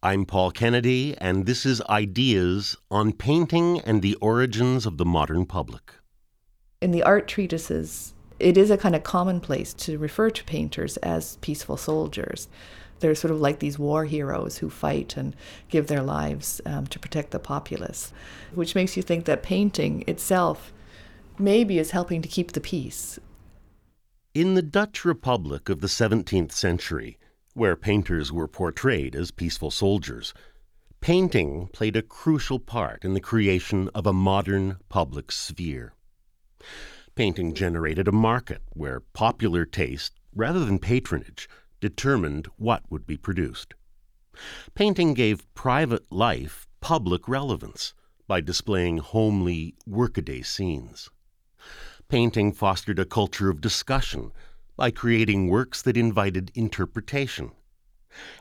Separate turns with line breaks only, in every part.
I'm Paul Kennedy, and this is Ideas on Painting and the Origins of the Modern Public.
In the art treatises, it is a kind of commonplace to refer to painters as peaceful soldiers. They're sort of like these war heroes who fight and give their lives um, to protect the populace, which makes you think that painting itself maybe is helping to keep the peace.
In the Dutch Republic of the 17th century, where painters were portrayed as peaceful soldiers, painting played a crucial part in the creation of a modern public sphere. Painting generated a market where popular taste, rather than patronage, determined what would be produced. Painting gave private life public relevance by displaying homely, workaday scenes. Painting fostered a culture of discussion by creating works that invited interpretation.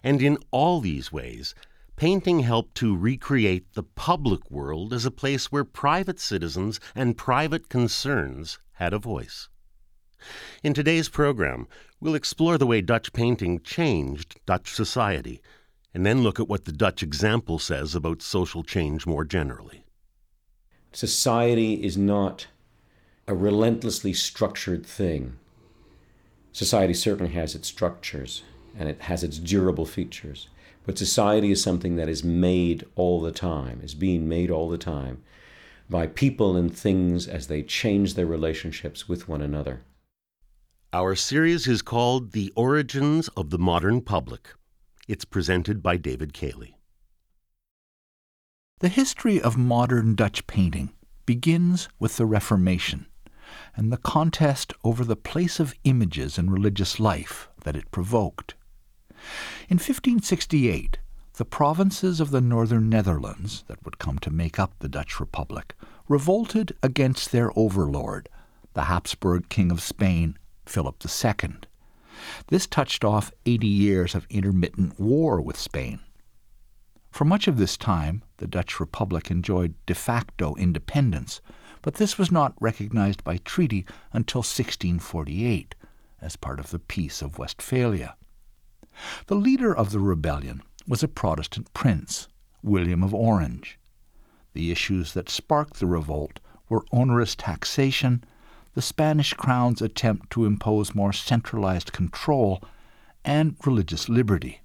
And in all these ways, painting helped to recreate the public world as a place where private citizens and private concerns had a voice. In today's program, we'll explore the way Dutch painting changed Dutch society, and then look at what the Dutch example says about social change more generally.
Society is not a relentlessly structured thing. Society certainly has its structures and it has its durable features, but society is something that is made all the time, is being made all the time by people and things as they change their relationships with one another.
Our series is called The Origins of the Modern Public. It's presented by David Cayley.
The history of modern Dutch painting begins with the Reformation and the contest over the place of images in religious life that it provoked. In 1568, the provinces of the northern Netherlands, that would come to make up the Dutch Republic, revolted against their overlord, the Habsburg King of Spain, Philip II. This touched off 80 years of intermittent war with Spain. For much of this time, the Dutch Republic enjoyed de facto independence, but this was not recognized by treaty until 1648 as part of the Peace of Westphalia. The leader of the rebellion was a Protestant prince, William of Orange. The issues that sparked the revolt were onerous taxation, the Spanish crown's attempt to impose more centralized control, and religious liberty.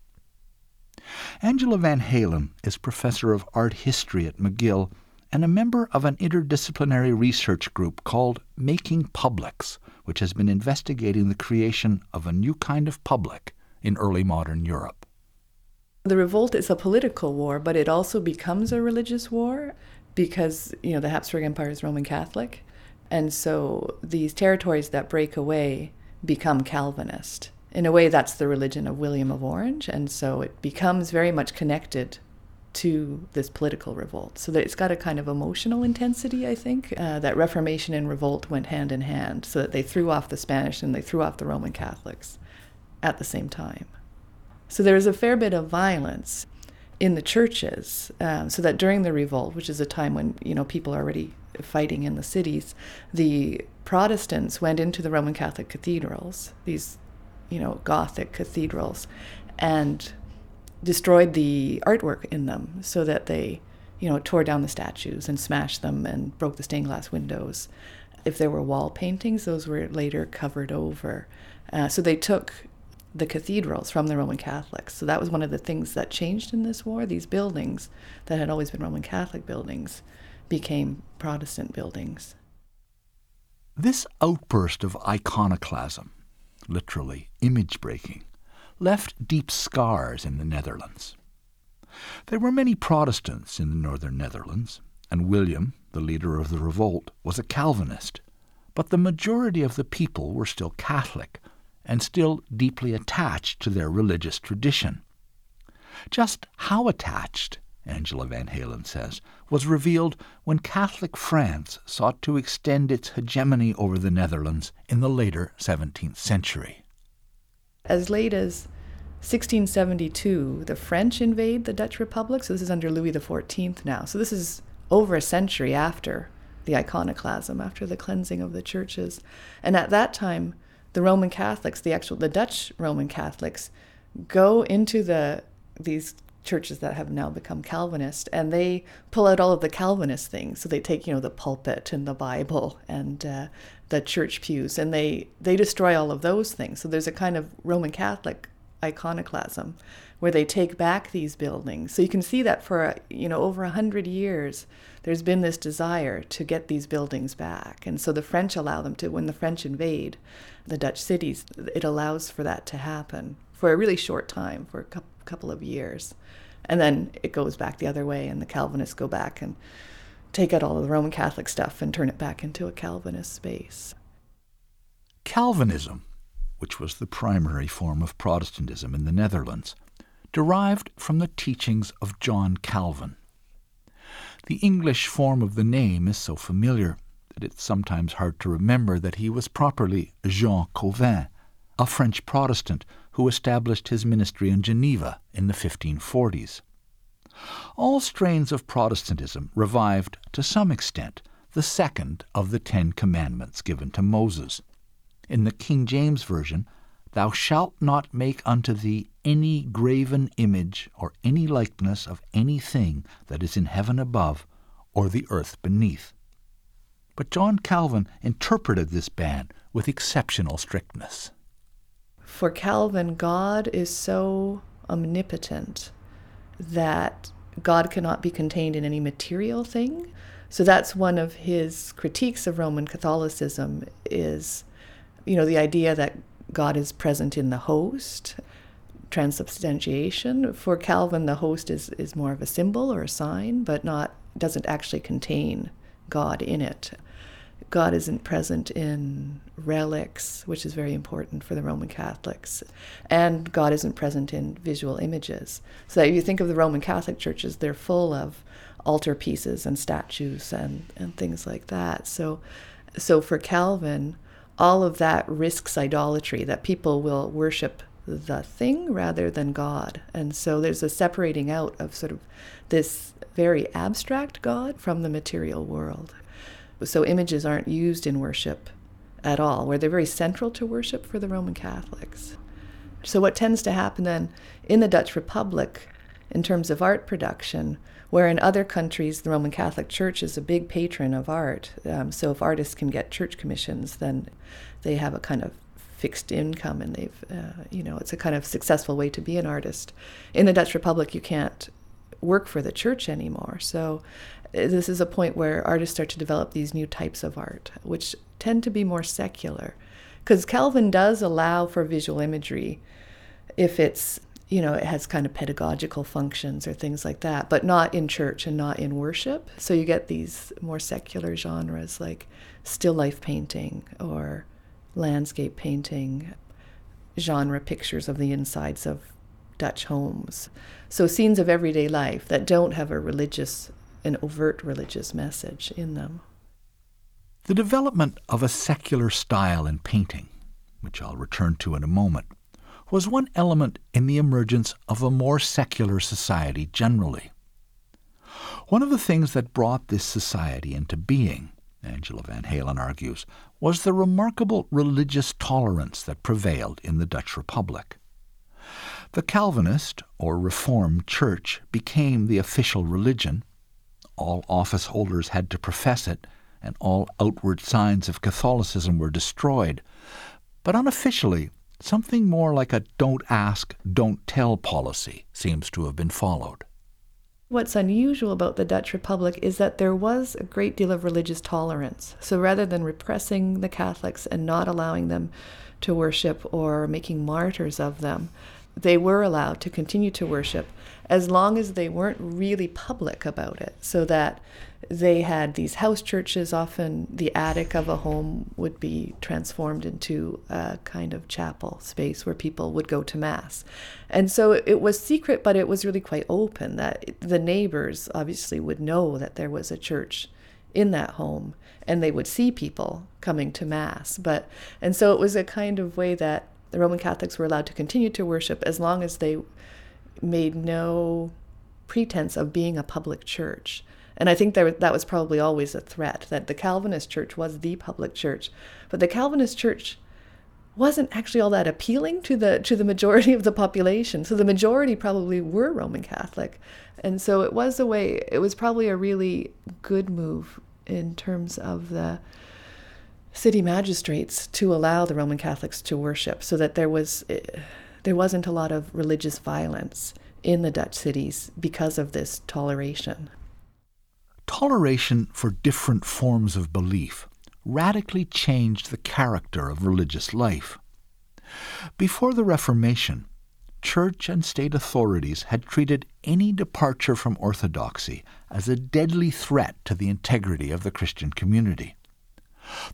Angela Vanhaelen is professor of art history at McGill and a member of an interdisciplinary research group called Making Publics, which has been investigating the creation of a new kind of public in early modern Europe.
The revolt is a political war, but it also becomes a religious war because, you know, the Habsburg Empire is Roman Catholic. And so these territories that break away become Calvinist. In a way, that's the religion of William of Orange. And so it becomes very much connected to this political revolt. So that it's got a kind of emotional intensity, I think. Uh, that Reformation and revolt went hand in hand, so that they threw off the Spanish and they threw off the Roman Catholics at the same time. So there was a fair bit of violence in the churches, um, so that during the revolt, which is a time when you know people are already fighting in the cities, the Protestants went into the Roman Catholic cathedrals, these you know Gothic cathedrals, and destroyed the artwork in them, so that they you know tore down the statues and smashed them and broke the stained glass windows. If there were wall paintings, those were later covered over. Uh, so they took the cathedrals from the Roman Catholics. So that was one of the things that changed in this war. These buildings that had always been Roman Catholic buildings became Protestant buildings.
This outburst of iconoclasm, literally image breaking, left deep scars in the Netherlands. There were many Protestants in the northern Netherlands, and William, the leader of the revolt, was a Calvinist, but the majority of the people were still Catholic and still deeply attached to their religious tradition. Just how attached, Angela Vanhaelen says, was revealed when Catholic France sought to extend its hegemony over the Netherlands in the later 17th century.
As late as 1672, the French invade the Dutch Republic, so this is under Louis XIV now. So this is over a century after the iconoclasm, after the cleansing of the churches. And at that time, the Roman Catholics, the actual the Dutch Roman Catholics, go into the these churches that have now become Calvinist, and they pull out all of the Calvinist things. So they take, you know, the pulpit and the Bible and uh, the church pews, and they they destroy all of those things. So there's a kind of Roman Catholic iconoclasm where they take back these buildings. So you can see that for you know over a hundred years, there's been this desire to get these buildings back, and so the French allow them to. When the French invade the Dutch cities, it allows for that to happen for a really short time, for a couple of years. And then it goes back the other way, and the Calvinists go back and take out all of the Roman Catholic stuff and turn it back into a Calvinist space.
Calvinism, which was the primary form of Protestantism in the Netherlands, derived from the teachings of John Calvin. The English form of the name is so familiar that it's sometimes hard to remember that he was properly Jean Calvin, a French Protestant who established his ministry in Geneva in the 1540s. All strains of Protestantism revived, to some extent, the second of the Ten Commandments given to Moses. In the King James Version, Thou shalt not make unto thee any graven image or any likeness of anything that is in heaven above or the earth beneath. But John Calvin interpreted this ban with exceptional strictness
for Calvin, God is so omnipotent that God cannot be contained in any material thing. So that's one of his critiques of Roman Catholicism is, you know, the idea that God is present in the host, transubstantiation. For Calvin, the host is, is more of a symbol or a sign, but not doesn't actually contain God in it. God isn't present in relics, which is very important for the Roman Catholics, and God isn't present in visual images. So if you think of the Roman Catholic churches, they're full of altar pieces and statues and, and things like that. So, so for Calvin, all of that risks idolatry, that people will worship the thing rather than God. And so there's a separating out of sort of this very abstract God from the material world. So images aren't used in worship at all, where they're very central to worship for the Roman Catholics. So what tends to happen then in the Dutch Republic in terms of art production, where in other countries the Roman Catholic Church is a big patron of art. Um, so if artists can get church commissions, then they have a kind of fixed income and they've, uh, you know, it's a kind of successful way to be an artist. In the Dutch Republic, you can't work for the church anymore. So this is a point where artists start to develop these new types of art, which tend to be more secular. Because Calvin does allow for visual imagery if it's, you know, it has kind of pedagogical functions or things like that, but not in church and not in worship. So you get these more secular genres like still life painting or landscape painting, genre pictures of the insides of Dutch homes. So scenes of everyday life that don't have a religious an overt religious message in them.
The development of a secular style in painting, which I'll return to in a moment, was one element in the emergence of a more secular society generally. One of the things that brought this society into being, Angela Vanhaelen argues, was the remarkable religious tolerance that prevailed in the Dutch Republic. The Calvinist, or Reformed Church, became the official religion, all office holders had to profess it, and all outward signs of Catholicism were destroyed. But unofficially, something more like a don't ask, don't tell policy seems to have been followed.
What's unusual about the Dutch Republic is that there was a great deal of religious tolerance. So rather than repressing the Catholics and not allowing them to worship or making martyrs of them, they were allowed to continue to worship as long as they weren't really public about it. So that they had these house churches, often the attic of a home would be transformed into a kind of chapel space where people would go to Mass. And so it was secret, but it was really quite open that the neighbors obviously would know that there was a church in that home and they would see people coming to Mass. But, and so it was a kind of way that the Roman Catholics were allowed to continue to worship as long as they made no pretense of being a public church. And I think that that was probably always a threat that the Calvinist church was the public church. But the Calvinist church wasn't actually all that appealing to the to the majority of the population. So the majority probably were Roman Catholic. And so it was a way it was probably a really good move in terms of the city magistrates to allow the Roman Catholics to worship so that there was eh, there wasn't a lot of religious violence in the Dutch cities because of this toleration.
Toleration for different forms of belief radically changed the character of religious life. Before the Reformation, church and state authorities had treated any departure from orthodoxy as a deadly threat to the integrity of the Christian community.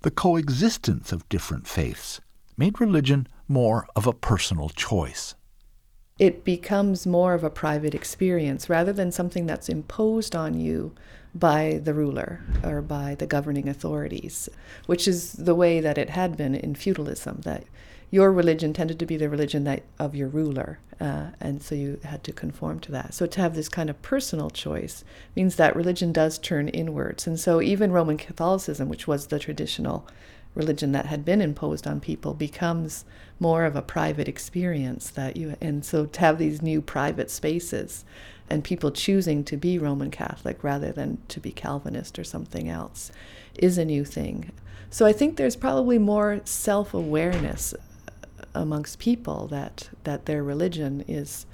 The coexistence of different faiths made religion more of a personal choice.
It becomes more of a private experience rather than something that's imposed on you by the ruler or by the governing authorities, which is the way that it had been in feudalism, that your religion tended to be the religion that, of your ruler, uh, and so you had to conform to that. So to have this kind of personal choice means that religion does turn inwards. And so even Roman Catholicism, which was the traditional religion that had been imposed on people, becomes more of a private experience that you and so to have these new private spaces and people choosing to be Roman Catholic rather than to be Calvinist or something else is a new thing. So I think there's probably more self awareness amongst people that, that their religion is,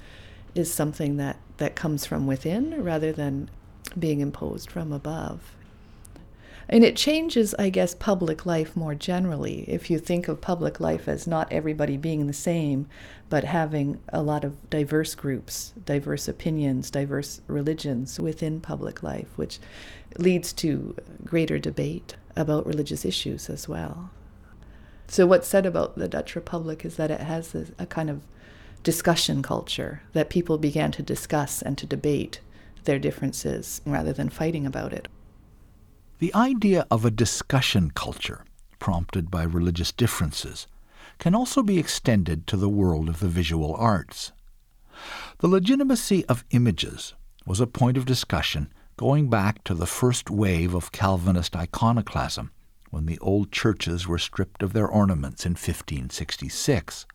is something that, that comes from within rather than being imposed from above. And it changes, I guess, public life more generally. If you think of public life as not everybody being the same, but having a lot of diverse groups, diverse opinions, diverse religions within public life, which leads to greater debate about religious issues as well. So, what's said about the Dutch Republic is that it has a, a kind of discussion culture, that people began to discuss and to debate their differences rather than fighting about it.
The idea of a discussion culture, prompted by religious differences, can also be extended to the world of the visual arts. The legitimacy of images was a point of discussion going back to the first wave of Calvinist iconoclasm, when the old churches were stripped of their ornaments in 1566.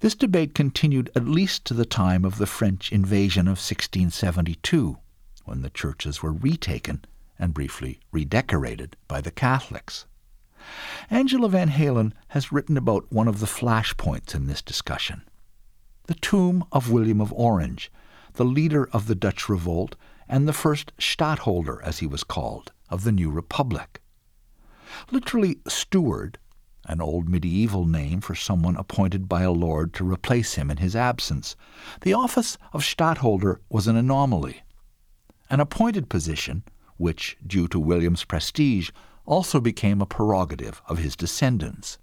This debate continued at least to the time of the French invasion of 1672, when the churches were retaken and briefly redecorated by the Catholics. Angela Vanhaelen has written about one of the flashpoints in this discussion the tomb of William of Orange, the leader of the Dutch revolt and the first stadtholder, as he was called, of the new republic. Literally, steward, an old medieval name for someone appointed by a lord to replace him in his absence, the office of stadtholder was an anomaly. An appointed position which, due to William's prestige, also became a prerogative of his descendants.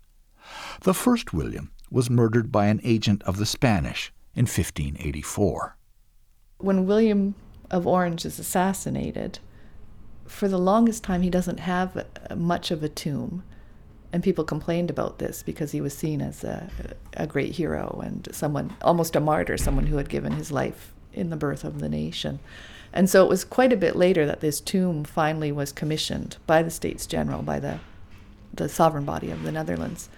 The first William was murdered by an agent of the Spanish in 1584.
When William of Orange is assassinated, for the longest time he doesn't have much of a tomb. And people complained about this because he was seen as a, a great hero and someone, almost a martyr, someone who had given his life in the birth of the nation. And so it was quite a bit later that this tomb finally was commissioned by the States General, by the, the sovereign body of the Netherlands.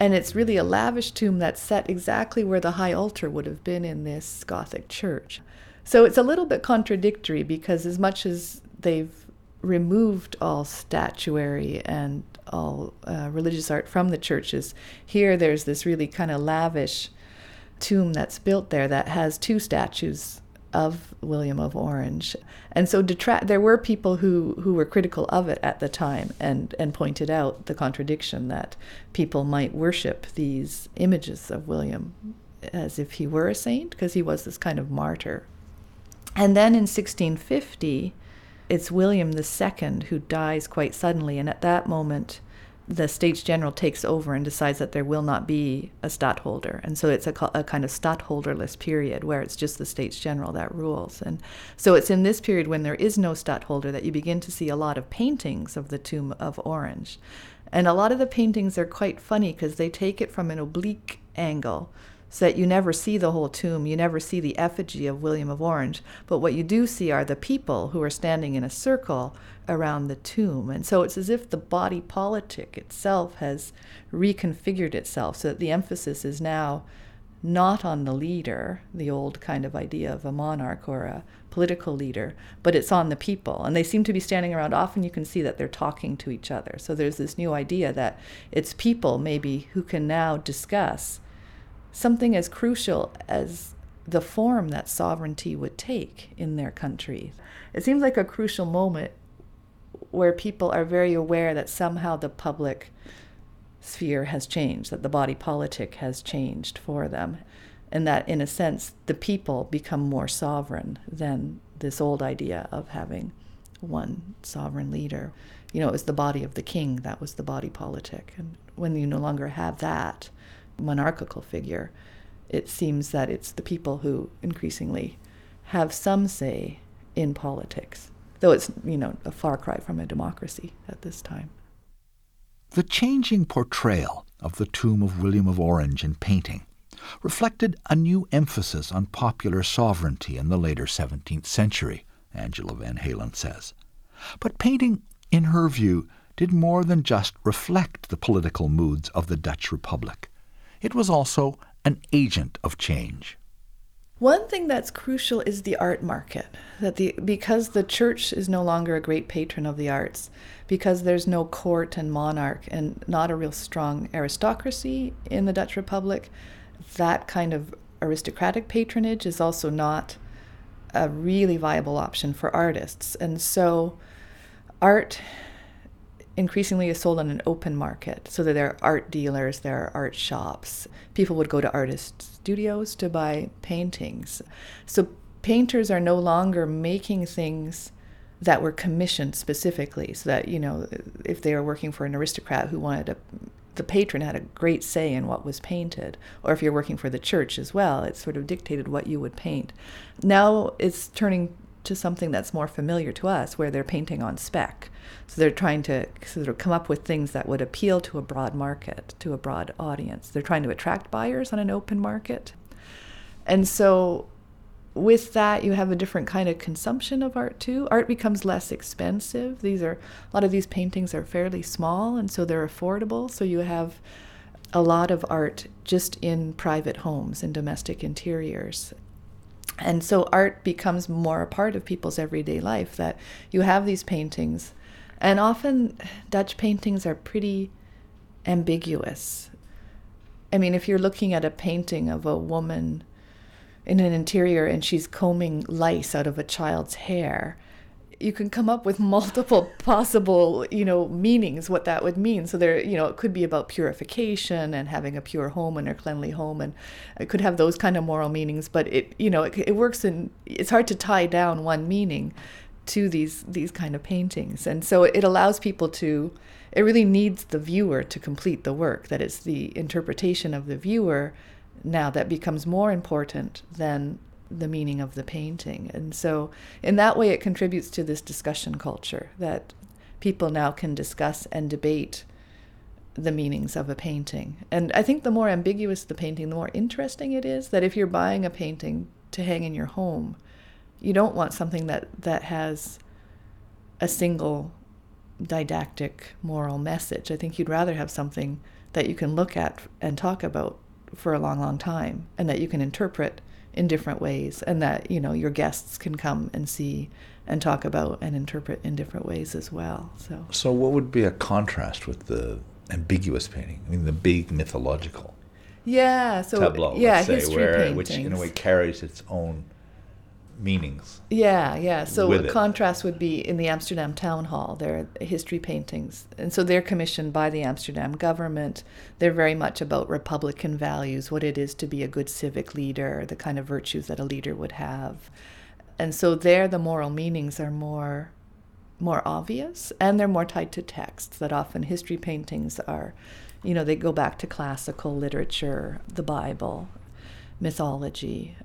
And it's really a lavish tomb that's set exactly where the high altar would have been in this Gothic church. So it's a little bit contradictory because, as much as they've removed all statuary and all uh, religious art from the churches, here there's this really kind of lavish tomb that's built there that has two statues of William of Orange. And so detract, there were people who, who were critical of it at the time and, and pointed out the contradiction that people might worship these images of William as if he were a saint, because he was this kind of martyr. And then in 1650, it's William II who dies quite suddenly, and at that moment, the States General takes over and decides that there will not be a stadtholder. And so it's a, a, kind of stadtholderless period where it's just the States General that rules. And so it's in this period when there is no stadtholder that you begin to see a lot of paintings of the Tomb of Orange. And a lot of the paintings are quite funny because they take it from an oblique angle so that you never see the whole tomb, you never see the effigy of William of Orange, but what you do see are the people who are standing in a circle around the tomb. And so it's as if the body politic itself has reconfigured itself so that the emphasis is now not on the leader, the old kind of idea of a monarch or a political leader, but it's on the people. And they seem to be standing around. Often you can see that they're talking to each other. So there's this new idea that it's people, maybe, who can now discuss something as crucial as the form that sovereignty would take in their country. It seems like a crucial moment where people are very aware that somehow the public sphere has changed, that the body politic has changed for them, and that in a sense the people become more sovereign than this old idea of having one sovereign leader. You know, it was the body of the king that was the body politic. And when you no longer have that, monarchical figure, it seems that it's the people who increasingly have some say in politics, though it's, you know, a far cry from a democracy at this time.
The changing portrayal of the tomb of William of Orange in painting reflected a new emphasis on popular sovereignty in the later 17th century, Angela Vanhaelen says. But painting, in her view, did more than just reflect the political moods of the Dutch Republic it was also an agent of change.
One thing that's crucial is the art market. That the because the church is no longer a great patron of the arts, because there's no court and monarch and not a real strong aristocracy in the Dutch Republic, that kind of aristocratic patronage is also not a really viable option for artists. And so art increasingly is sold on an open market so that there are art dealers, there are art shops. People would go to artist studios to buy paintings. So painters are no longer making things that were commissioned specifically so that you know if they were working for an aristocrat who wanted a the patron had a great say in what was painted or if you're working for the church as well it sort of dictated what you would paint now it's turning to something that's more familiar to us, where they're painting on spec. So they're trying to sort of come up with things that would appeal to a broad market, to a broad audience. They're trying to attract buyers on an open market. And so with that, you have a different kind of consumption of art too. Art becomes less expensive. These are a lot of these paintings are fairly small, and so they're affordable. So you have a lot of art just in private homes and domestic interiors and so art becomes more a part of people's everyday life that you have these paintings. And often dutch paintings are pretty ambiguous. I mean if you're looking at a painting of a woman in an interior and she's combing lice out of a child's hair you can come up with multiple possible you know meanings what that would mean. So there you know it could be about purification and having a pure home and a cleanly home and it could have those kind of moral meanings but it you know it, it works in it's hard to tie down one meaning to these these kind of paintings. And so it allows people to it really needs the viewer to complete the work. That it's the interpretation of the viewer now that becomes more important than the meaning of the painting. And so, in that way, it contributes to this discussion culture that people now can discuss and debate the meanings of a painting. And I think the more ambiguous the painting, the more interesting it is. That if you're buying a painting to hang in your home, you don't want something that, that has a single didactic moral message. I think you'd rather have something that you can look at and talk about for a long, long time and that you can interpret in different ways and that you know your guests can come and see and talk about and interpret in different ways as well so
so what would be a contrast with the ambiguous painting i mean the big mythological
yeah so
tableau
yeah
let's say,
history
where,
paintings.
which in a way carries its own meanings.
Yeah, yeah. So a contrast would be in the Amsterdam Town Hall. There are history paintings, and so they're commissioned by the Amsterdam government. They're very much about Republican values, what it is to be a good civic leader, the kind of virtues that a leader would have, and so there the moral meanings are more more obvious and they're more tied to texts that often history paintings are you know they go back to classical literature the bible mythology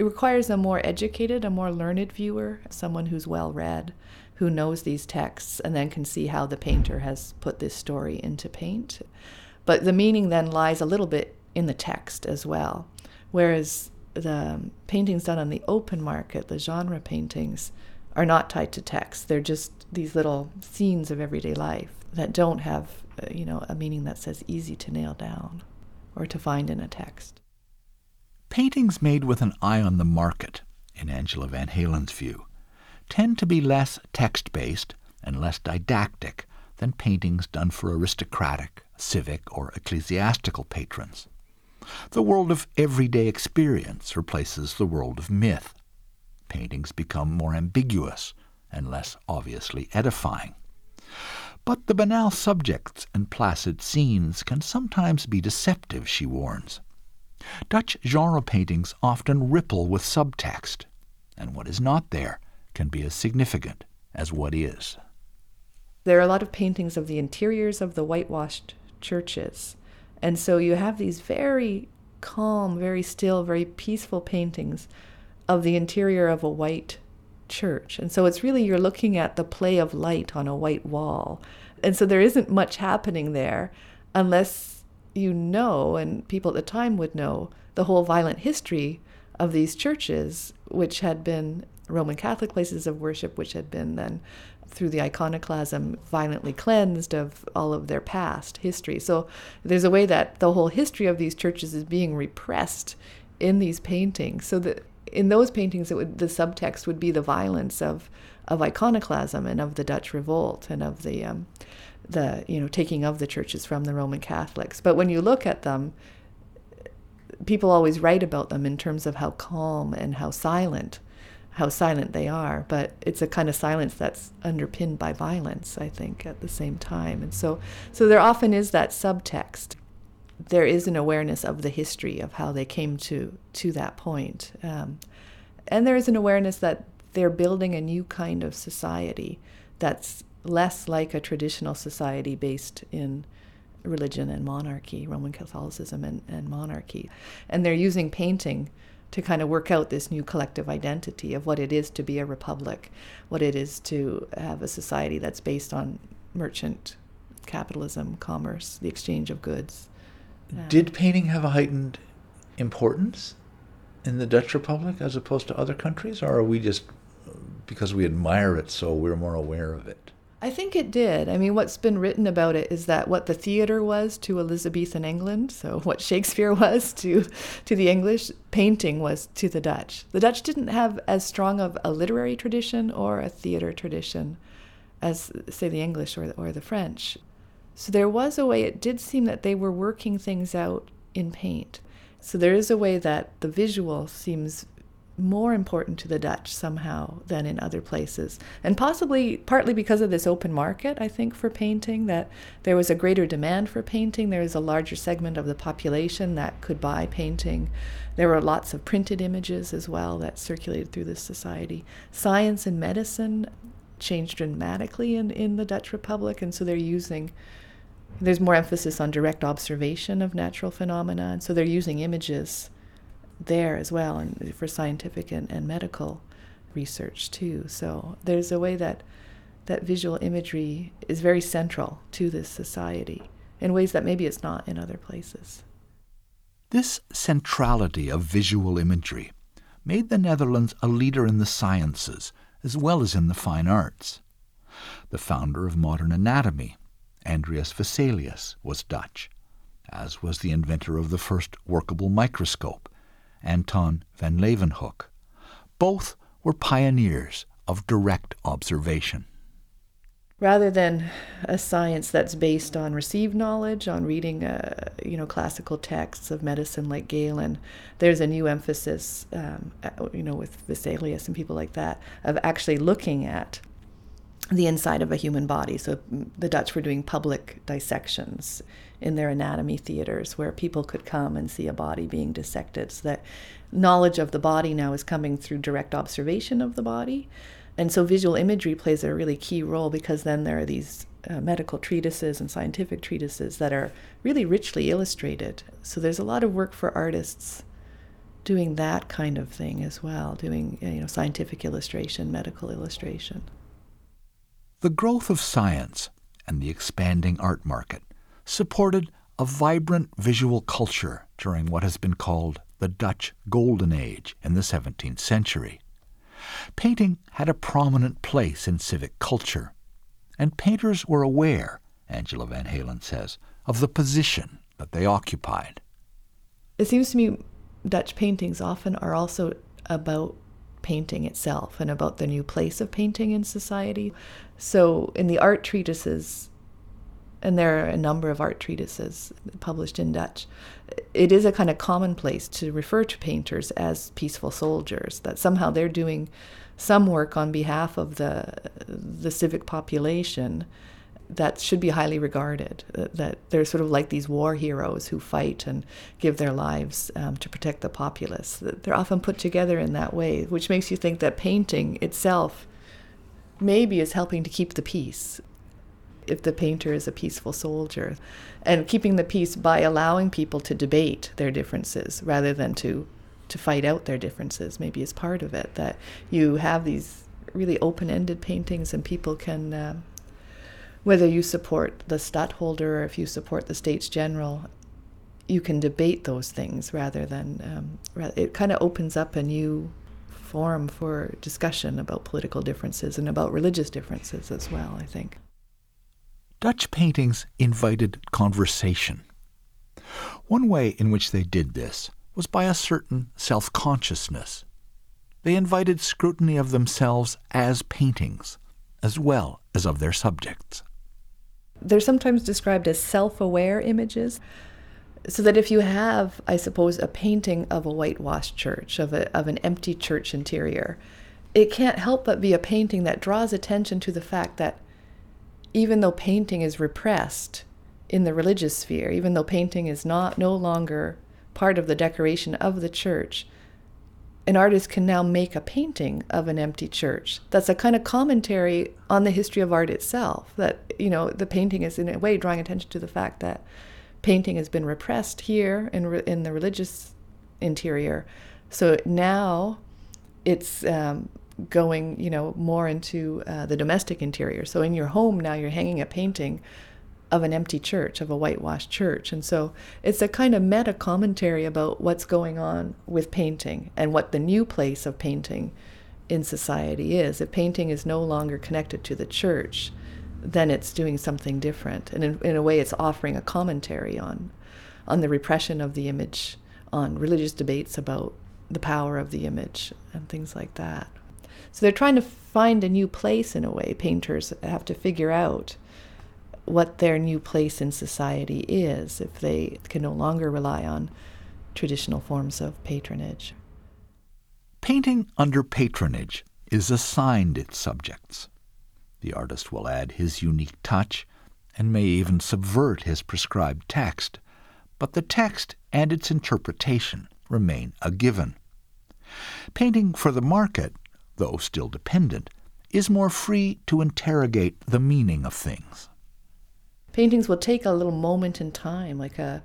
it requires a more educated, a more learned viewer, someone who's well read, who knows these texts, and then can see how the painter has put this story into paint. But the meaning then lies a little bit in the text as well. Whereas the paintings done on the open market, the genre paintings, are not tied to text. They're just these little scenes of everyday life that don't have, uh, you know, a meaning that says easy to nail down or to find in a text.
Paintings made with an eye on the market, in Angela Vanhaelen's view, tend to be less text based and less didactic than paintings done for aristocratic, civic, or ecclesiastical patrons. The world of everyday experience replaces the world of myth. Paintings become more ambiguous and less obviously edifying. But the banal subjects and placid scenes can sometimes be deceptive, she warns. Dutch genre paintings often ripple with subtext, and what is not there can be as significant as what is.
There are a lot of paintings of the interiors of the whitewashed churches. And so you have these very calm, very still, very peaceful paintings of the interior of a white church. And so it's really you're looking at the play of light on a white wall. And so there isn't much happening there unless you know, and people at the time would know, the whole violent history of these churches, which had been Roman Catholic places of worship, which had been then through the iconoclasm violently cleansed of all of their past history. So there's a way that the whole history of these churches is being repressed in these paintings. So that in those paintings, it would the subtext would be the violence of of iconoclasm and of the Dutch revolt and of the um, the you know taking of the churches from the Roman Catholics. But when you look at them, people always write about them in terms of how calm and how silent how silent they are. But it's a kind of silence that's underpinned by violence i think at the same time. And so so there often is that subtext. There is an awareness of the history of how they came to to that point. Um, and there is an awareness that they're building a new kind of society that's less like a traditional society based in religion and monarchy, Roman Catholicism and, and monarchy. And they're using painting to kind of work out this new collective identity of what it is to be a republic, what it is to have a society that's based on merchant capitalism, commerce, the exchange of goods.
Did um, painting have a heightened importance in the Dutch Republic as opposed to other countries, or are we just because we admire it so we're more aware of it?
I think it did. I mean, what's been written about it is that what the theater was to Elizabethan England, so what Shakespeare was to to the English, painting was to the Dutch. The Dutch didn't have as strong of a literary tradition or a theater tradition as say the English or or the French. So there was a way it did seem that they were working things out in paint. So there is a way that the visual seems more important to the Dutch somehow than in other places. And possibly partly because of this open market, I think, for painting, that there was a greater demand for painting. There was a larger segment of the population that could buy painting. There were lots of printed images as well that circulated through this society. Science and medicine changed dramatically in, in the Dutch Republic, and so they're using there's more emphasis on direct observation of natural phenomena, and so they're using images there as well, and for scientific and, and medical research too. So there's a way that that visual imagery is very central to this society in ways that maybe it's not in other places.
This centrality of visual imagery made the Netherlands a leader in the sciences as well as in the fine arts. The founder of modern anatomy, Andreas Vesalius, was Dutch, as was the inventor of the first workable microscope Anton van Leeuwenhoek. Both were pioneers of direct observation.
Rather than a science that's based on received knowledge, on reading, uh, you know, classical texts of medicine like Galen, there's a new emphasis, um, you know, with Vesalius and people like that, of actually looking at the inside of a human body. So the Dutch were doing public dissections in their anatomy theaters where people could come and see a body being dissected. So that knowledge of the body now is coming through direct observation of the body. And so visual imagery plays a really key role because then there are these uh, medical treatises and scientific treatises that are really richly illustrated. So there's a lot of work for artists doing that kind of thing as well, doing you know scientific illustration, medical illustration.
The growth of science and the expanding art market supported a vibrant visual culture during what has been called the Dutch Golden Age in the 17th century. Painting had a prominent place in civic culture, and painters were aware, Angela Vanhaelen says, of the position that they occupied.
It seems to me Dutch paintings often are also about painting itself and about the new place of painting in society. So, in the art treatises, and there are a number of art treatises published in Dutch, it is a kind of commonplace to refer to painters as peaceful soldiers, that somehow they're doing some work on behalf of the, the civic population that should be highly regarded. That they're sort of like these war heroes who fight and give their lives um, to protect the populace. They're often put together in that way, which makes you think that painting itself maybe is helping to keep the peace. If the painter is a peaceful soldier, and keeping the peace by allowing people to debate their differences rather than to to fight out their differences, maybe is part of it. That you have these really open-ended paintings, and people can. Um, whether you support the stadtholder or if you support the States General, you can debate those things rather than um, it kind of opens up a new forum for discussion about political differences and about religious differences as well, I think.
Dutch paintings invited conversation. One way in which they did this was by a certain self consciousness. They invited scrutiny of themselves as paintings, as well as of their subjects.
They're sometimes described as self aware images. So that if you have, I suppose, a painting of a whitewashed church, of, a, of an empty church interior, it can't help but be a painting that draws attention to the fact that even though painting is repressed in the religious sphere, even though painting is not no longer part of the decoration of the church, an artist can now make a painting of an empty church. That's a kind of commentary on the history of art itself. That, you know, the painting is in a way drawing attention to the fact that painting has been repressed here in, re- in the religious interior. So now it's um, going, you know, more into uh, the domestic interior. So in your home now you're hanging a painting of an empty church, of a whitewashed church. And so it's a kind of meta commentary about what's going on with painting and what the new place of painting in society is. If painting is no longer connected to the church, then it's doing something different. And in, in a way, it's offering a commentary on, on the repression of the image, on religious debates about the power of the image, and things like that. So they're trying to find a new place in a way. Painters have to figure out what their new place in society is if they can no longer rely on traditional forms of patronage.
Painting under patronage is assigned its subjects. The artist will add his unique touch and may even subvert his prescribed text, but the text and its interpretation remain a given. Painting for the market, though still dependent, is more free to interrogate the meaning of things
paintings will take a little moment in time, like a,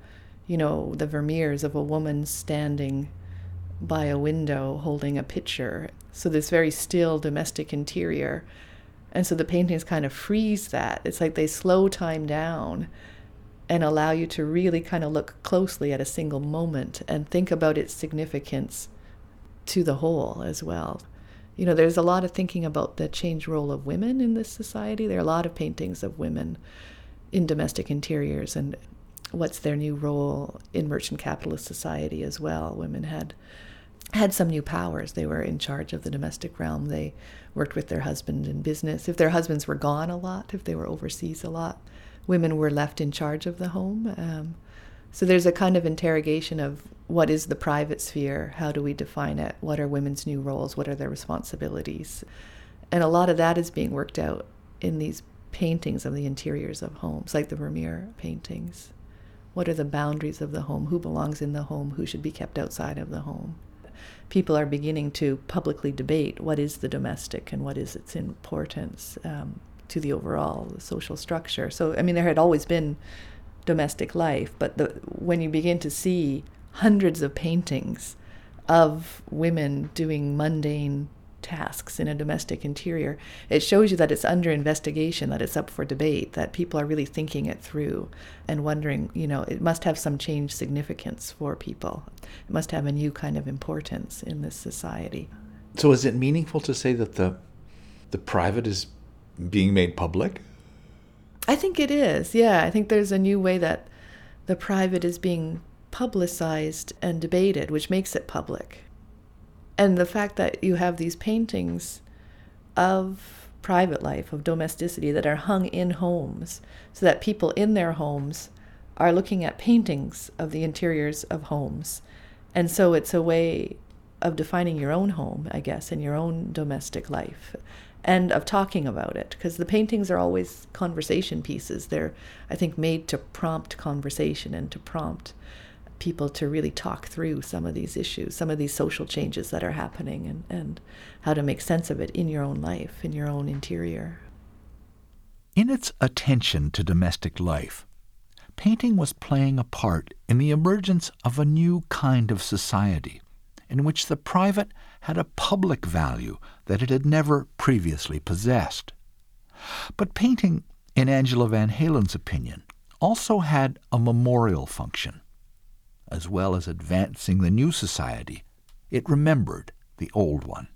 you know, the Vermeers of a woman standing by a window holding a picture. So this very still domestic interior. And so the paintings kind of freeze that. It's like they slow time down and allow you to really kind of look closely at a single moment and think about its significance to the whole as well. You know, there's a lot of thinking about the change role of women in this society. There are a lot of paintings of women in domestic interiors and what's their new role in merchant capitalist society as well. Women had had some new powers. They were in charge of the domestic realm. They worked with their husband in business. If their husbands were gone a lot, if they were overseas a lot, women were left in charge of the home. Um, so there's a kind of interrogation of what is the private sphere? How do we define it? What are women's new roles? What are their responsibilities? And a lot of that is being worked out in these paintings of the interiors of homes, like the Vermeer paintings. What are the boundaries of the home? Who belongs in the home? Who should be kept outside of the home? People are beginning to publicly debate what is the domestic and what is its importance um, to the overall social structure. So, I mean, there had always been domestic life, but the, when you begin to see hundreds of paintings of women doing mundane tasks in a domestic interior, it shows you that it's under investigation, that it's up for debate, that people are really thinking it through and wondering, you know, it must have some change significance for people. It must have a new kind of importance in this society.
So is it meaningful to say that the the private is being made public?
I think it is. Yeah, I think there's a new way that the private is being publicized and debated, which makes it public. And the fact that you have these paintings of private life, of domesticity, that are hung in homes, so that people in their homes are looking at paintings of the interiors of homes. And so it's a way of defining your own home, I guess, and your own domestic life, and of talking about it. Because the paintings are always conversation pieces. They're, I think, made to prompt conversation and to prompt people to really talk through some of these issues, some of these social changes that are happening, and, and how to make sense of it in your own life, in your own interior.
In its attention to domestic life, painting was playing a part in the emergence of a new kind of society in which the private had a public value that it had never previously possessed. But painting, in Angela Vanhaelen's opinion, also had a memorial function as well as advancing the new society, it remembered the old one.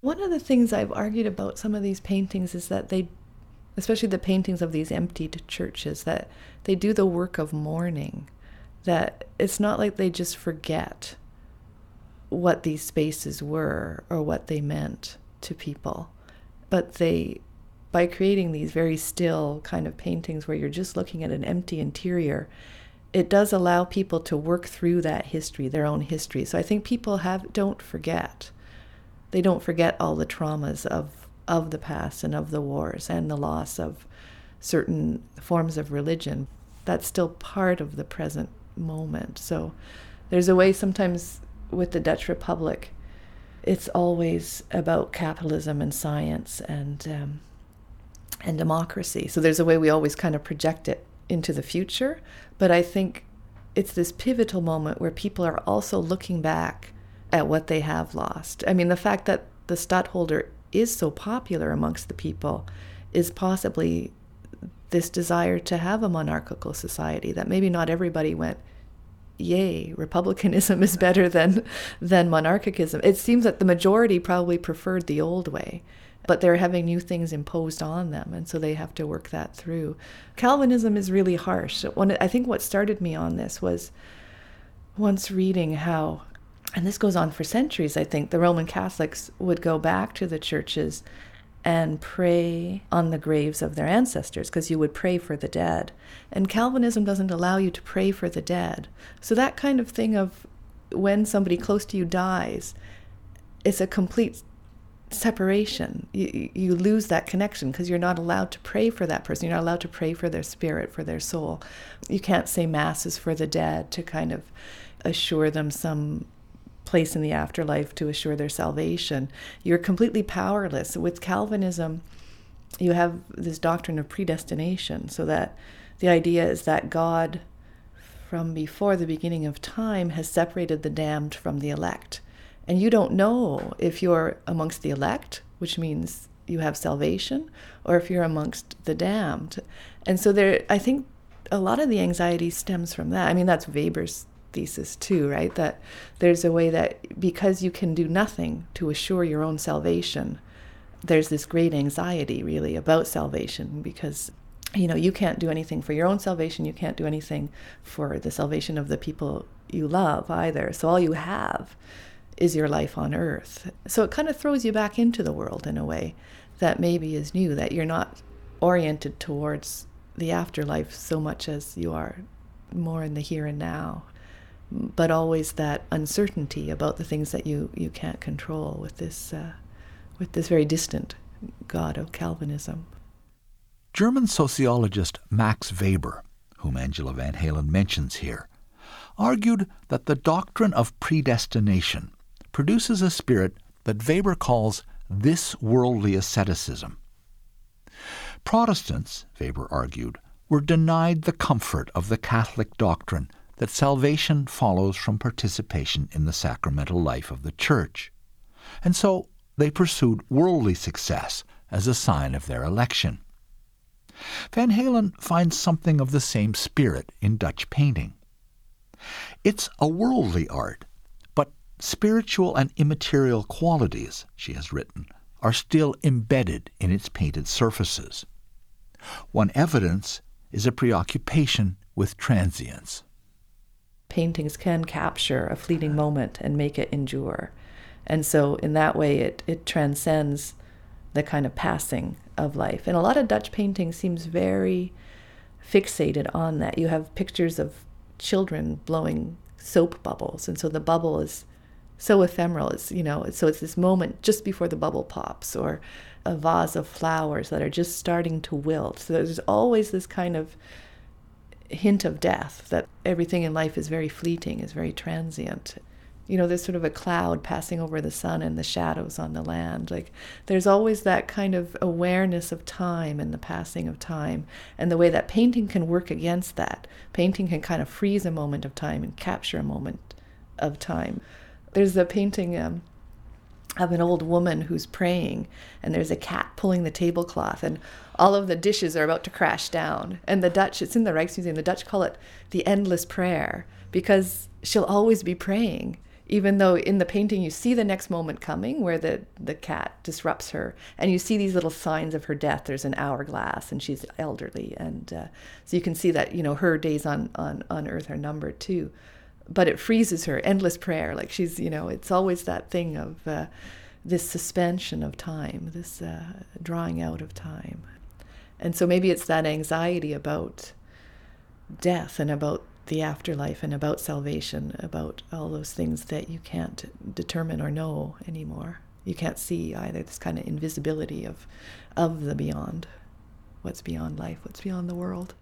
One of the things I've argued about some of these paintings is that they, especially the paintings of these emptied churches, that they do the work of mourning. That it's not like they just forget what these spaces were or what they meant to people, but they, by creating these very still kind of paintings where you're just looking at an empty interior, it does allow people to work through that history, their own history. So I think people have don't forget. They don't forget all the traumas of of the past and of the wars and the loss of certain forms of religion. That's still part of the present moment. So there's a way sometimes with the Dutch Republic, it's always about capitalism and science and um, and democracy. So there's a way we always kind of project it into the future. But I think it's this pivotal moment where people are also looking back at what they have lost. I mean, the fact that the stadtholder is so popular amongst the people is possibly this desire to have a monarchical society that maybe not everybody went yay republicanism is better than than monarchicism it seems that the majority probably preferred the old way but they're having new things imposed on them, and so they have to work that through. Calvinism is really harsh. I think what started me on this was once reading how, and this goes on for centuries, I think, the Roman Catholics would go back to the churches and pray on the graves of their ancestors because you would pray for the dead. And Calvinism doesn't allow you to pray for the dead. So that kind of thing of when somebody close to you dies, it's a complete separation. You, you lose that connection because you're not allowed to pray for that person. You're not allowed to pray for their spirit, for their soul. You can't say masses for the dead to kind of assure them some place in the afterlife to assure their salvation. You're completely powerless. With Calvinism, you have this doctrine of predestination, so that the idea is that God, from before the beginning of time, has separated the damned from the elect and you don't know if you're amongst the elect, which means you have salvation, or if you're amongst the damned. And so there, I think a lot of the anxiety stems from that. I mean, that's Weber's thesis too, right? That there's a way that because you can do nothing to assure your own salvation, there's this great anxiety really about salvation because you know you can't do anything for your own salvation you can't do anything for the salvation of the people you love either so all you have is your life on earth. So it kind of throws you back into the world in a way that maybe is new, that you're not oriented towards the afterlife so much as you are more in the here and now. But always that uncertainty about the things that you, you can't control with this, uh, with this very distant God of Calvinism.
German sociologist Max Weber, whom Angela Vanhaelen mentions here, argued that the doctrine of predestination produces a spirit that Weber calls this worldly asceticism. Protestants, Weber argued, were denied the comfort of the Catholic doctrine that salvation follows from participation in the sacramental life of the Church. And so they pursued worldly success as a sign of their election. Vanhaelen finds something of the same spirit in Dutch painting. It's a worldly art, but spiritual and immaterial qualities, she has written, are still embedded in its painted surfaces. One evidence is a preoccupation with transience.
Paintings can capture a fleeting uh-huh. moment and make it endure. And so, in that way, it, it transcends the kind of passing of life. And a lot of Dutch painting seems very fixated on that. You have pictures of children blowing soap bubbles, and so the bubble is so ephemeral. It's you know, so it's this moment just before the bubble pops, or a vase of flowers that are just starting to wilt. So there's always this kind of hint of death that everything in life is very fleeting, is very transient you know, there's sort of a cloud passing over the sun and the shadows on the land. Like there's always that kind of awareness of time and the passing of time, and the way that painting can work against that. Painting can kind of freeze a moment of time and capture a moment of time. There's a painting um, of an old woman who's praying, and there's a cat pulling the tablecloth, and all of the dishes are about to crash down. And the Dutch, it's in the Rijksmuseum, the Dutch call it the endless prayer because she'll always be praying even though in the painting you see the next moment coming where the, the cat disrupts her and you see these little signs of her death there's an hourglass and she's elderly and uh, so you can see that you know her days on, on, on earth are numbered too but it freezes her endless prayer like she's you know it's always that thing of uh, this suspension of time this uh, drawing out of time and so maybe it's that anxiety about death and about the afterlife and about salvation, about all those things that you can't determine or know anymore. You can't see either this kind of invisibility of, of the beyond. What's beyond life? What's beyond the world?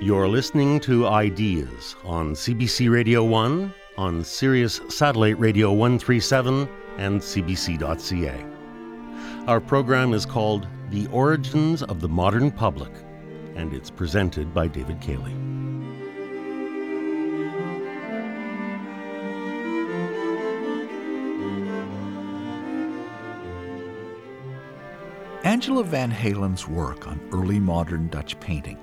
You're listening to Ideas on CBC Radio 1, on Sirius Satellite Radio 137, and CBC.ca. Our program is called The Origins of the Modern Public, and it's presented by David Cayley.
Angela Vanhaelen's work on early modern Dutch painting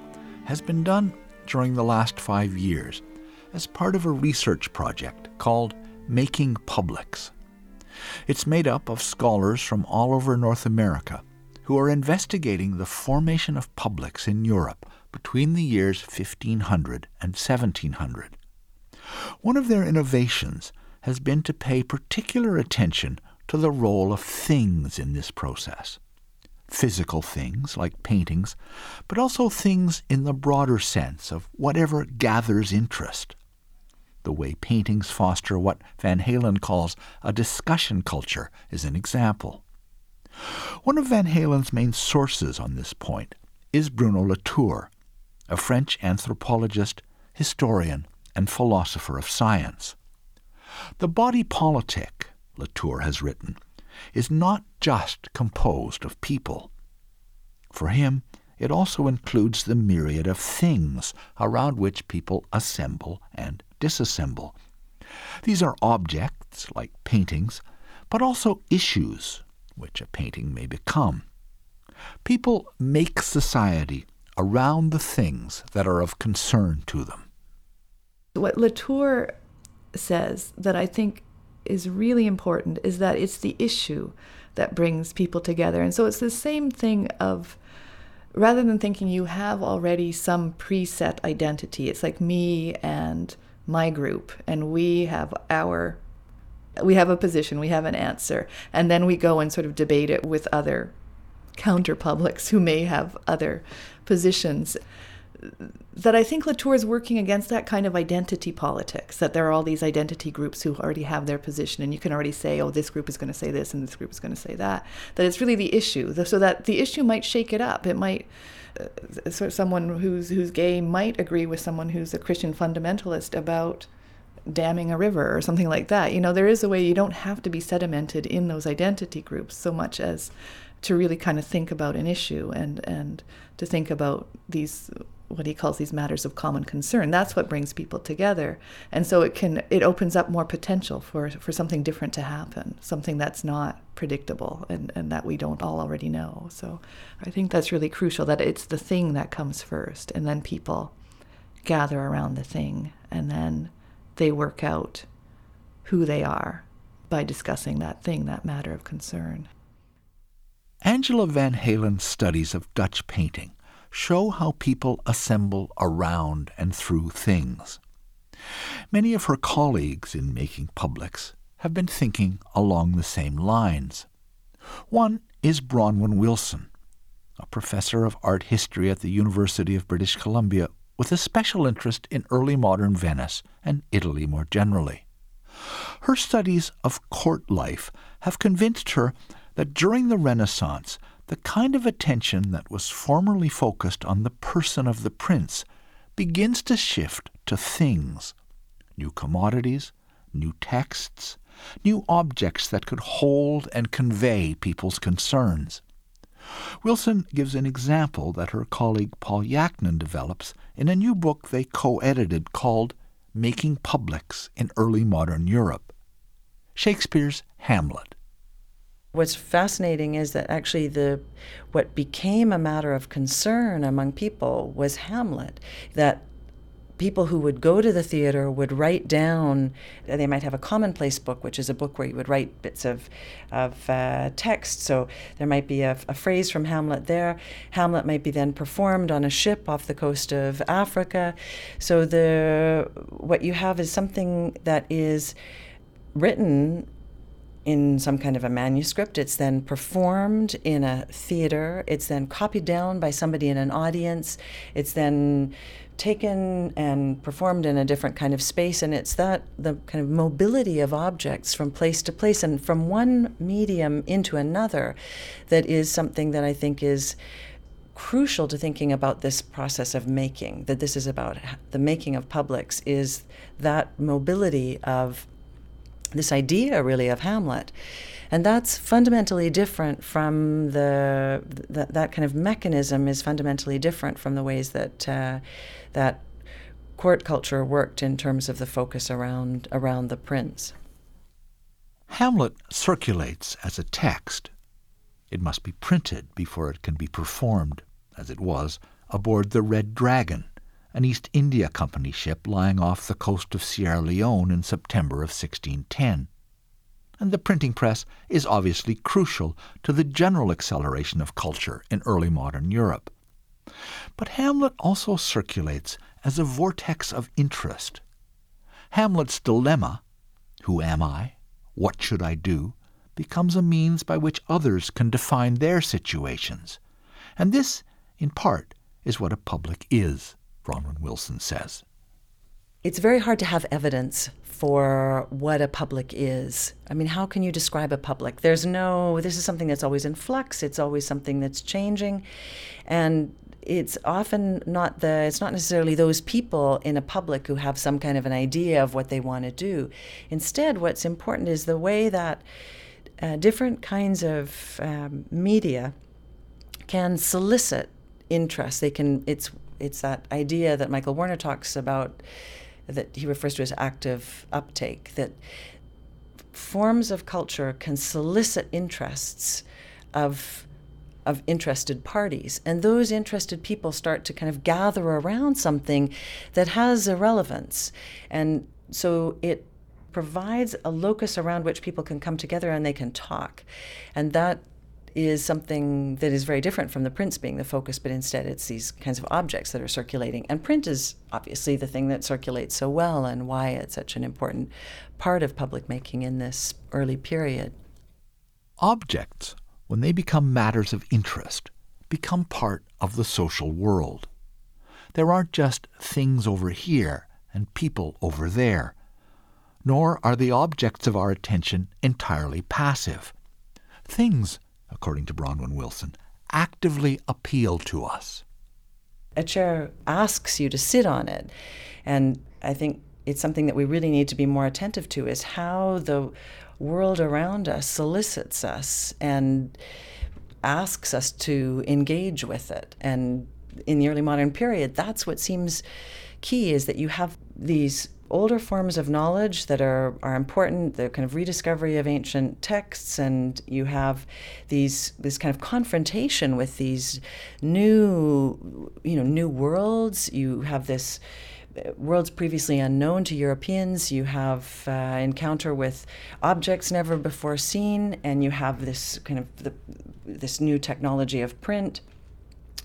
has been done during the last five years as part of a research project called Making Publics. It's made up of scholars from all over North America who are investigating the formation of publics in Europe between the years 1500 and 1700. One of their innovations has been to pay particular attention to the role of things in this process. Physical things like paintings, but also things in the broader sense of whatever gathers interest the way paintings foster what Vanhaelen calls a discussion culture is an example. One of Vanhaelen's main sources on this point is Bruno Latour, a French anthropologist, historian, and philosopher of science. The body politic, Latour has written, is not just composed of people. For him, it also includes the myriad of things around which people assemble and disassemble. These are objects, like paintings, but also issues, which a painting may become. People make society around the things that are of concern to them.
What Latour says that I think is really important is that it's the issue that brings people together. And so it's the same thing of rather than thinking you have already some preset identity, it's like me and my group and we have our we have a position, we have an answer, and then we go and sort of debate it with other counter publics who may have other positions. That I think Latour is working against that kind of identity politics, that there are all these identity groups who already have their position, and you can already say, oh, this group is going to say this and this group is going to say that. That it's really the issue, so that the issue might shake it up. It might uh, someone who's who's gay might agree with someone who's a Christian fundamentalist about damming a river or something like that. You know, there is a way you don't have to be sedimented in those identity groups so much as to really kind of think about an issue and and to think about these what he calls these matters of common concern. That's what brings people together, and so it can it opens up more potential for for something different to happen, something that's not predictable and and that we don't all already know. So I think that's really crucial that it's the thing that comes first, and then people gather around the thing, and then they work out who they are by discussing that thing, that matter of concern.
Angela Vanhaelen's studies of Dutch painting show how people assemble around and through things. Many of her colleagues in making publics have been thinking along the same lines. One is Bronwyn Wilson, a professor of art history at the University of British Columbia with a special interest in early modern Venice and Italy more generally. Her studies of court life have convinced her that during the Renaissance the kind of attention that was formerly focused on the person of the prince begins to shift to things new commodities, new texts, new objects that could hold and convey people's concerns. Wilson gives an example that her colleague Paul Yachnin develops in a new book they co edited called Making Publics in Early Modern Europe Shakespeare's Hamlet.
What's fascinating is that actually the what became a matter of concern among people was Hamlet. That people who would go to the theater would write down they might have a commonplace book which is a book where you would write bits of, of uh, text so there might be a, a, phrase from hamlet there hamlet might be then performed on a ship off the coast of africa so the what you have is something that is written in some kind of a manuscript. It's then performed in a theater. It's then copied down by somebody in an audience. It's then taken and performed in a different kind of space. And it's that the kind of mobility of objects from place to place and from one medium into another that is something that I think is crucial to thinking about this process of making that this is about the making of publics is that mobility of this idea really of Hamlet. And that's fundamentally different from the, the that kind of mechanism is fundamentally different from the ways that uh, that court culture worked in terms of the focus around around the prince.
Hamlet circulates as a text. It must be printed before it can be performed, as it was, aboard the Red Dragon, an East India Company ship lying off the coast of Sierra Leone in September of 1610. And the printing press is obviously crucial to the general acceleration of culture in early modern Europe. But Hamlet also circulates as a vortex of interest. Hamlet's dilemma, who am I? What should I do? becomes a means by which others can define their situations. And this, in part, is what a public is. Bronwyn Wilson says.
It's very hard to have evidence for what a public is. I mean, how can you describe a public? There's no, this is something that's always in flux, it's always something that's changing. And it's often not the it's not necessarily those people in a public who have some kind of an idea of what they want to do instead what's important is the way that uh, different kinds of um, media can solicit interest they can it's it's that idea that Michael Warner talks about that he refers to as active uptake that forms of culture can solicit interests of of interested parties. And those interested people start to kind of gather around something that has a relevance and so it provides a locus around which people can come together and they can talk. And that is something that is very different from the prince being the focus, but instead it's these kinds of objects that are circulating. And print is obviously the thing that circulates so well and why it's such an important part of public making in this early period.
Objects, when they become matters of interest, become part of the social world. There aren't just things over here and people over there, nor are the objects of our attention entirely passive. Things according to Bronwyn Wilson, actively appeal to us.
A chair asks you to sit on it. And I think it's something that we really need to be more attentive to is how the world around us solicits us and asks us to engage with it. And in the early modern period, that's what seems key is that you have these older forms of knowledge that are, are important, the kind of rediscovery of ancient texts, and you have these this kind of confrontation with these new you know new worlds. You have this uh, worlds previously unknown to Europeans. You have uh, encounter with objects never before seen, and you have this kind of the, this new technology of print,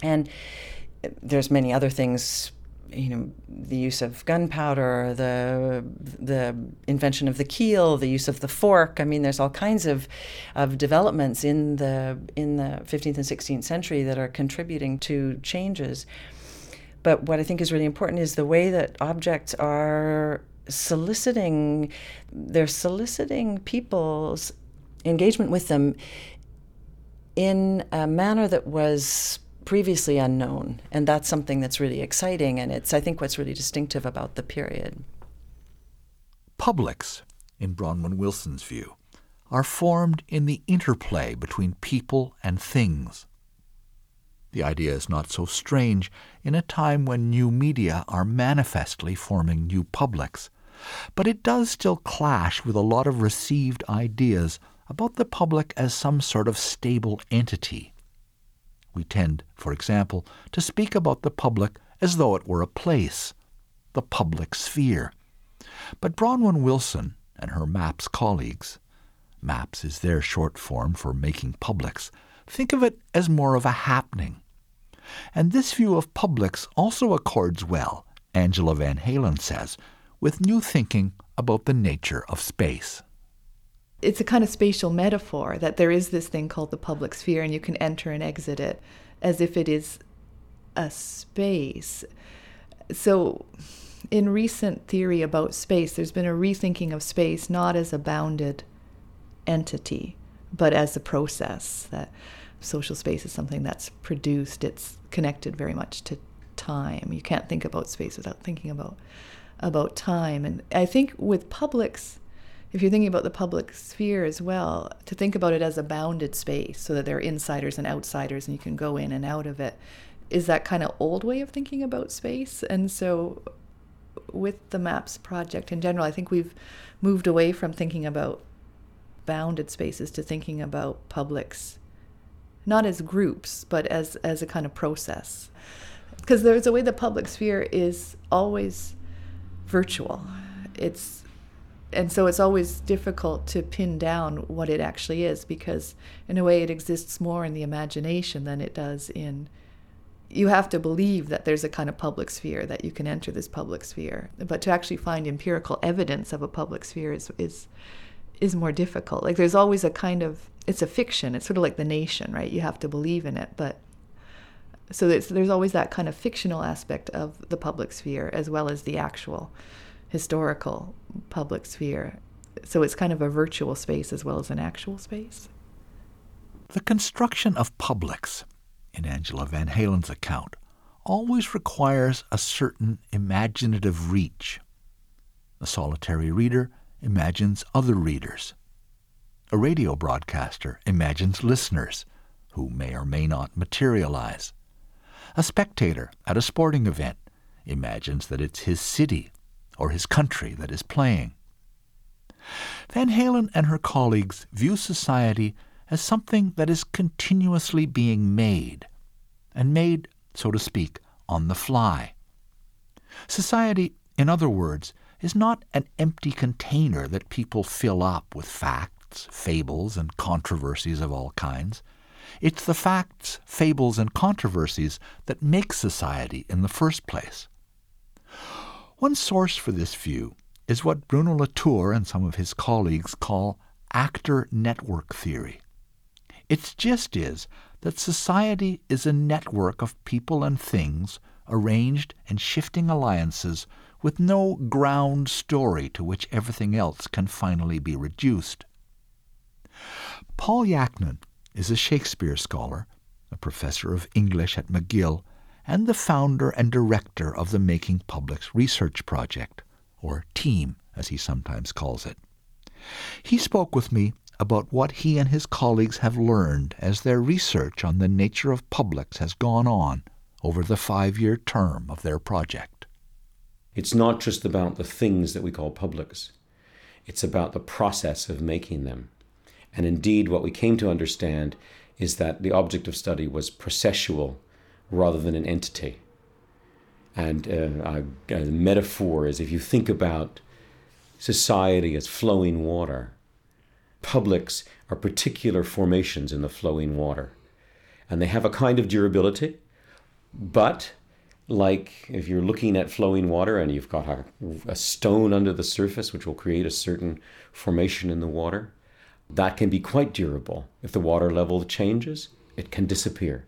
and uh, there's many other things you know the use of gunpowder, the the invention of the keel, the use of the fork. I mean, there's all kinds of of developments in the in the 15th and 16th century that are contributing to changes. But what I think is really important is the way that objects are soliciting they're soliciting people's engagement with them in a manner that was previously unknown. And that's something that's really exciting. And it's, I think, what's really distinctive about the period.
Publics, in Bronwyn Wilson's view, are formed in the interplay between people and things. The idea is not so strange in a time when new media are manifestly forming new publics, but it does still clash with a lot of received ideas about the public as some sort of stable entity we tend, for example, to speak about the public as though it were a place, the public sphere. But Bronwyn Wilson and her MAPS colleagues, MAPS is their short form for making publics, think of it as more of a happening. And this view of publics also accords well, Angela Vanhaelen says, with new thinking about the nature of space
it's a kind of spatial metaphor that there is this thing called the public sphere and you can enter and exit it as if it is a space. So, in recent theory about space, there's been a rethinking of space not as a bounded entity, but as a process. That social space is something that's produced, it's connected very much to time. You can't think about space without thinking about about time. And I think with publics, if you're thinking about the public sphere as well, to think about it as a bounded space so that there are insiders and outsiders and you can go in and out of it is that kind of old way of thinking about space. And so with the MAPS project in general, I think we've moved away from thinking about bounded spaces to thinking about publics not as groups, but as, as a kind of process. Because there's a way the public sphere is always virtual. It's and so it's always difficult to pin down what it actually is because in a way it exists more in the imagination than it does in you have to believe that there's a kind of public sphere that you can enter this public sphere. But to actually find empirical evidence of a public sphere is is is more difficult. Like there's always a kind of it's a fiction. It's sort of like the nation right? You have to believe in it. But so there's, there's always that kind of fictional aspect of the public sphere as well as the actual historical public sphere. So it's kind of a virtual space as well as an actual space.
The construction of publics, in Angela Vanhaelen's account, always requires a certain imaginative reach. The solitary reader imagines other readers. A radio broadcaster imagines listeners, who may or may not materialize. A spectator at a sporting event imagines that it's his city or his country that is playing. Vanhaelen and her colleagues view society as something that is continuously being made, and made, so to speak, on the fly. Society, in other words, is not an empty container that people fill up with facts, fables, and controversies of all kinds. It's the facts, fables, and controversies that make society in the first place. One source for this view is what Bruno Latour and some of his colleagues call actor network theory. Its gist is that society is a network of people and things arranged in shifting alliances with no ground story to which everything else can finally be reduced. Paul Yachnin is a Shakespeare scholar, a professor of English at McGill, and the founder and director of the Making Publics Research Project, or TEAM, as he sometimes calls it. He spoke with me about what he and his colleagues have learned as their research on the nature of publics has gone on over the five year term of their project.
It's not just about the things that we call publics, it's about the process of making them. And indeed, what we came to understand is that the object of study was processual rather than an entity. And uh, metaphor is if you think about society as flowing water, publics are particular formations in the flowing water. And they have a kind of durability, but like if you're looking at flowing water and you've got a, a, stone under the surface which will create a certain formation in the water, that can be quite durable. If the water level changes, it can disappear.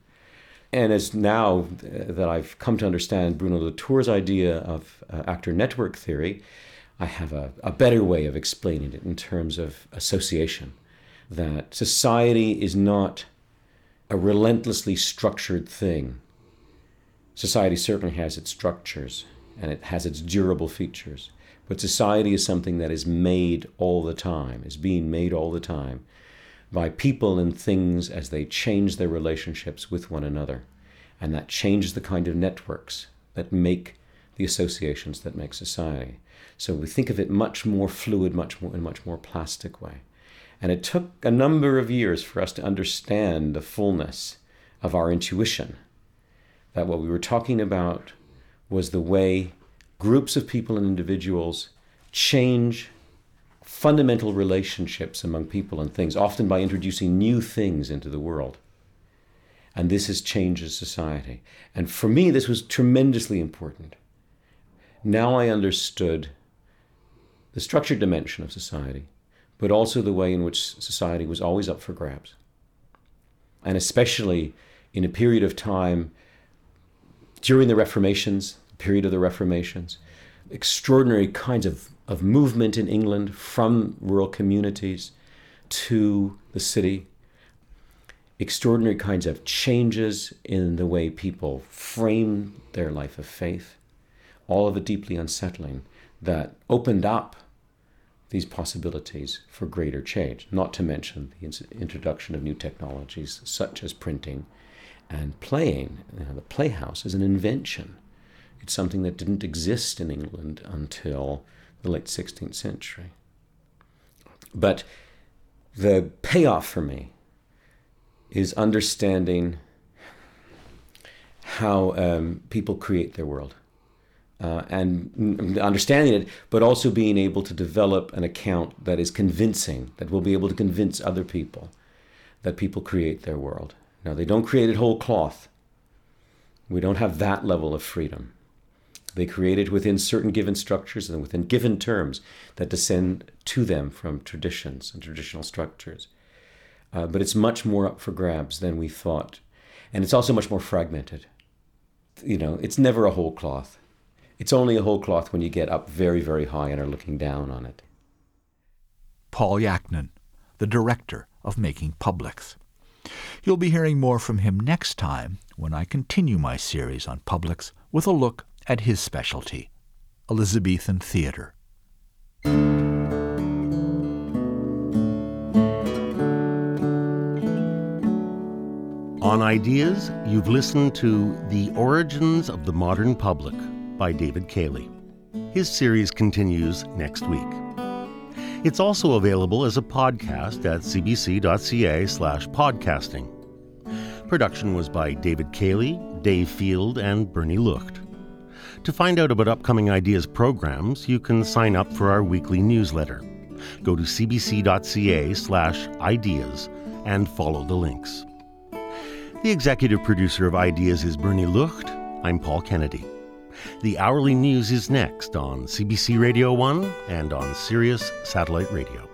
And as now that I've come to understand Bruno Latour's idea of uh, actor network theory, I have a, a better way of explaining it in terms of association. That society is not a relentlessly structured thing Society certainly has its structures and it has its durable features. But society is something that is made all the time, is being made all the time by people and things as they change their relationships with one another. And that changes the kind of networks that make the associations that make society. So we think of it much more fluid, much more in a much more plastic way. And it took a number of years for us to understand the fullness of our intuition that what we were talking about was the way groups of people and individuals change fundamental relationships among people and things, often by introducing new things into the world. And this has changed society. And for me, this was tremendously important. Now I understood the structured dimension of society, but also the way in which society was always up for grabs. And especially in a period of time during the Reformations, period of the Reformations, extraordinary kinds of, of movement in England from rural communities to the city, extraordinary kinds of changes in the way people frame their life of faith, all of it deeply unsettling, that opened up these possibilities for greater change, not to mention the introduction of new technologies such as printing and playing, you know, the playhouse, is an invention. It's something that didn't exist in England until the late 16th century. But the payoff for me is understanding how um, people create their world. Uh, and understanding it, but also being able to develop an account that is convincing, that will be able to convince other people that people create their world. Now, they don't create it whole cloth. We don't have that level of freedom. They create it within certain given structures and within given terms that descend to them from traditions and traditional structures. Uh, but it's much more up for grabs than we thought. And it's also much more fragmented. You know, it's never a whole cloth. It's only a whole cloth when you get up very, very high and are looking down on it.
Paul Yachnin, the director of Making Publics. You'll be hearing more from him next time when I continue my series on publics with a look at his specialty, Elizabethan theater.
On Ideas, you've listened to The Origins of the Modern Public by David Cayley. His series continues next week. It's also available as a podcast at cbc.ca slash podcasting. Production was by David Cayley, Dave Field, and Bernie Lucht. To find out about upcoming Ideas programs, you can sign up for our weekly newsletter. Go to cbc.ca slash ideas and follow the links. The executive producer of Ideas is Bernie Lucht. I'm Paul Kennedy. The hourly news is next on CBC Radio 1 and on Sirius Satellite Radio.